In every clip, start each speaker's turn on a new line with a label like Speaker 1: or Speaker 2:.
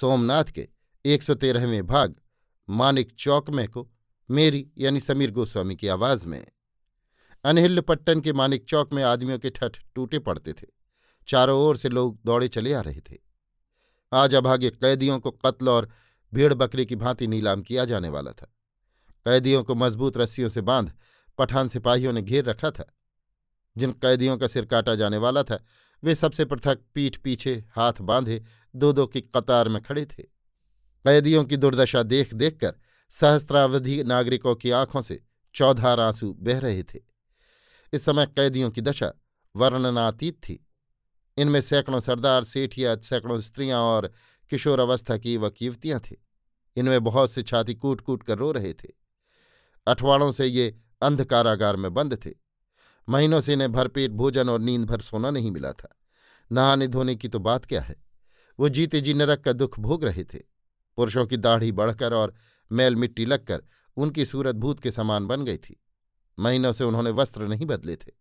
Speaker 1: सोमनाथ के एक सौ तेरहवें भाग, मानिक चौक में को मेरी यानी समीर गोस्वामी की आवाज़ में। अनहिल्य पट्टन के मानिक चौक में आदमियों के ठठ टूटे पड़ते थे। चारों ओर से लोग दौड़े चले आ रहे थे। आज अभागे कैदियों को कत्ल और भेड़ बकरी की भांति नीलाम किया जाने वाला था। कैदियों को मज़बूत रस्सियों से बाँध, पठान सिपाहियों ने घेर रखा था। जिन कैदियों का सिर काटा जाने वाला था, वे सबसे पृथक पीठ पीछे हाथ बांधे दो दो की कतार में खड़े थे। कैदियों की दुर्दशा देख देखकर सहस्त्रावधि नागरिकों की आँखों से चौधार आँसू बह रहे थे। इस समय कैदियों की दशा वर्णनातीत थी। इनमें सैकड़ों सरदार, सेठिया, सैकड़ों स्त्रियाँ और किशोर अवस्था की युवक युवतियाँ थे। इनमें बहुत से छाती कूट कूट कर रो रहे थे। अठवाड़ों से ये अंधकारागार में बंद थे। महीनों से इन्हें भरपेट भोजन और नींद भर सोना नहीं मिला था। नहाने धोने की तो बात क्या है? वो जीते जी नरक का दुख भोग रहे थे। पुरुषों की दाढ़ी बढ़कर और मैल मिट्टी लगकर उनकी सूरत भूत के समान बन गई थी। महीनों से उन्होंने वस्त्र नहीं बदले थे।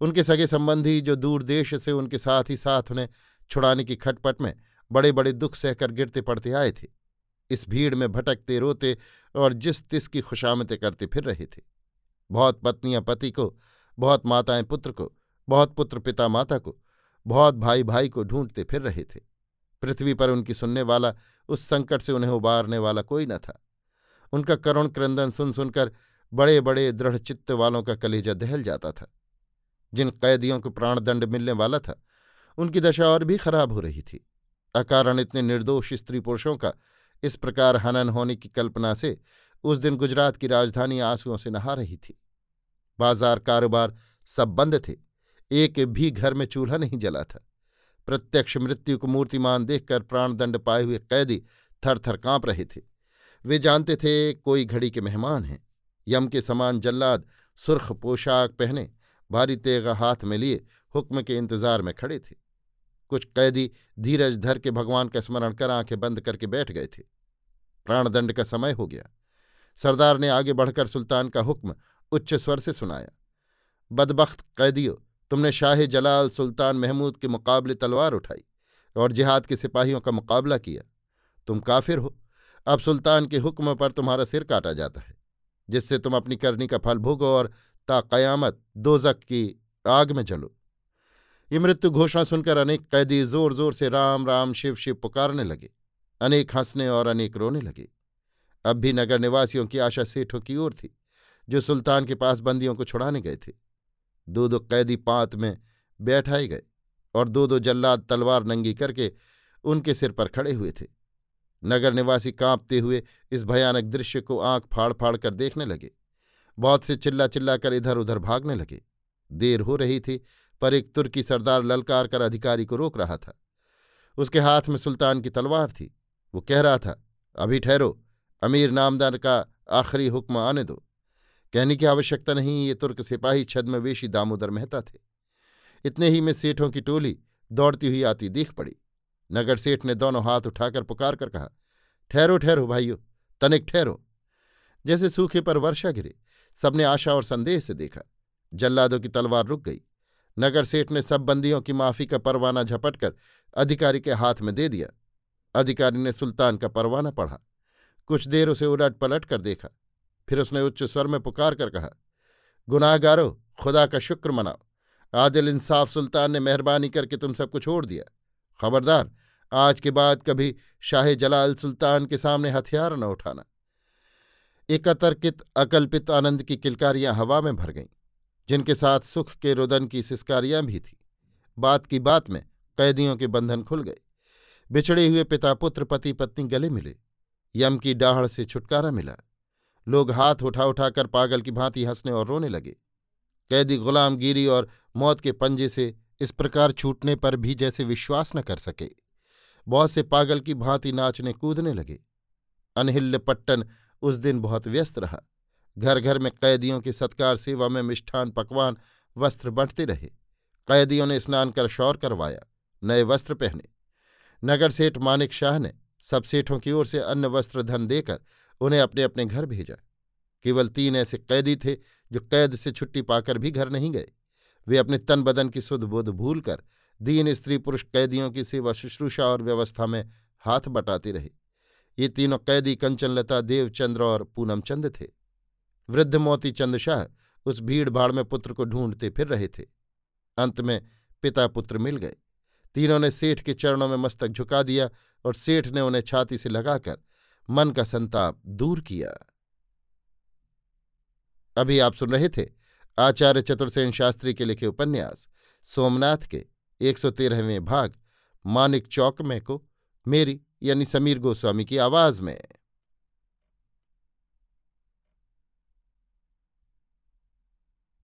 Speaker 1: उनके सगे संबंधी जो दूर देश से उनके साथ ही साथ उन्हें छुड़ाने की खटपट में बड़े बड़े दुख सहकर गिरते पड़ते आए थे। इस भीड़ में भटकते, रोते और जिस तिस की खुशामतें करते फिर रहे थे। बहुत पत्नियाँ पति को, बहुत माताएँ पुत्र को, बहुत पुत्र पिता माता को, बहुत भाई भाई को ढूंढते फिर रहे थे। पृथ्वी पर उनकी सुनने वाला, उस संकट से उन्हें उबारने वाला कोई न था। उनका करुण क्रंदन सुन सुनकर बड़े बड़े दृढ़ चित्त वालों का कलेजा दहल जाता था। जिन कैदियों को प्राणदंड मिलने वाला था, उनकी दशा और भी खराब हो रही थी। अकारण इतने निर्दोष स्त्री पुरुषों का इस प्रकार हनन होने की कल्पना से उस दिन गुजरात की राजधानी आंसुओं से नहा रही थी। बाज़ार कारोबार सब बंद थे, एक भी घर में चूल्हा नहीं जला था। प्रत्यक्ष मृत्यु को मूर्तिमान देखकर प्राणदंड पाए हुए कैदी थर थर काँप रहे थे। वे जानते थे कोई घड़ी के मेहमान हैं। यम के समान जल्लाद सुर्ख पोशाक पहने, भारी तेगा हाथ में लिए, हुक्म के इंतज़ार में खड़े थे। कुछ कैदी धीरज धर के भगवान का स्मरण कर आँखें बंद करके बैठ गए थे। प्राणदंड का समय हो गया। सरदार ने आगे बढ़कर सुल्तान का हुक्म उच्च स्वर से सुनाया। बदबख्त कैदियों तुमने शाह जलाल सुल्तान महमूद के मुकाबले तलवार उठाई और जिहाद के सिपाहियों का मुकाबला किया। तुम काफिर हो। अब सुल्तान के हुक्म पर तुम्हारा सिर काटा जाता है, जिससे तुम अपनी करनी का फल भोगो और ताकयामत दोजक की आग में जलो। ये मृत्यु घोषणा सुनकर अनेक कैदी ज़ोर ज़ोर से राम राम शिव शिव पुकारने लगे, अनेक हंसने और अनेक रोने लगे। अब भी नगर निवासियों की आशा सेठों की ओर थी, जो सुल्तान के पास बंदियों को छुड़ाने गए थे। दो दो कैदी पात में बैठाए गए और दो दो जल्लाद तलवार नंगी करके उनके सिर पर खड़े हुए थे। नगर निवासी कांपते हुए इस भयानक दृश्य को आँख फाड़ फाड़ कर देखने लगे। बहुत से चिल्ला चिल्ला कर इधर उधर भागने लगे। देर हो रही थी, पर एक तुर्की सरदार ललकार कर अधिकारी को रोक रहा था। उसके हाथ में सुल्तान की तलवार थी। वो कह रहा था, अभी ठहरो, अमीर नामदार का आखिरी हुक्म आने दो। कहने की आवश्यकता नहीं, ये तुर्क सिपाही छद्मवेशी दामोदर मेहता थे। इतने ही में सेठों की टोली दौड़ती हुई आती दिख पड़ी। नगर सेठ ने दोनों हाथ उठाकर पुकार कर कहा, ठहरो ठहरो भाइयों, तनिक ठहरो। जैसे सूखे पर वर्षा गिरे, सबने आशा और संदेह से देखा। जल्लादों की तलवार रुक गई। नगर सेठ ने सब बंदियों की माफ़ी का परवाना झपटकर अधिकारी के हाथ में दे दिया। अधिकारी ने सुल्तान का परवाना पढ़ा। कुछ देर उसे उलट पलट कर देखा। फिर उसने उच्च स्वर में पुकार कर कहा, गुनाहगारो, खुदा का शुक्र मनाओ। आदिल इंसाफ सुल्तान ने मेहरबानी करके तुम सबको छोड़ दिया। खबरदार, आज के बाद कभी शाह जलाल सुल्तान के सामने हथियार न उठाना। एक अतर्कित अकल्पित आनंद की किलकारियाँ हवा में भर गईं, जिनके साथ सुख के रुदन की सिस्कारियाँ भी थी। बात की बात में कैदियों के बंधन खुल गए। बिछड़े हुए पिता पुत्र पति पत्नी गले मिले। यम की डाहड़ से छुटकारा मिला। लोग हाथ उठा उठाकर पागल की भांति हंसने और रोने लगे। कैदी गुलामगिरी और मौत के पंजे से इस प्रकार छूटने पर भी जैसे विश्वास न कर सके। बहुत से पागल की भांति नाचने कूदने लगे। अनहिल्य पट्टन उस दिन बहुत व्यस्त रहा। घर घर में कैदियों की सत्कार, सेवा में मिष्ठान, पकवान, वस्त्र बंटते रहे। कैदियों ने स्नान कर शौर करवाया, नए वस्त्र पहने। नगर सेठ मानिक शाह ने सब सेठों की ओर से अन्न वस्त्र धन देकर उन्हें अपने अपने घर भेजा। केवल तीन ऐसे कैदी थे जो कैद से छुट्टी पाकर भी घर नहीं गए। वे अपने तन बदन की सुध बुध भूल कर दीन स्त्री पुरुष कैदियों की सेवा शुश्रूषा और व्यवस्था में हाथ बटाते रहे। ये तीनों कैदी कंचनलता, देवचंद्र और पूनमचंद थे। वृद्ध मोती चंद शाह उस भीड़ भाड़ में पुत्र को ढूंढते फिर रहे थे। अंत में पिता पुत्र मिल गए। तीनों ने सेठ के चरणों में मस्तक झुका दिया और सेठ ने उन्हें छाती से लगाकर मन का संताप दूर किया। अभी आप सुन रहे थे आचार्य चतुर्सेन शास्त्री के लिखे उपन्यास, सोमनाथ के एक सौ तेरहवें भाग, मानिक चौक में को, मेरी यानी समीर गोस्वामी की आवाज़ में।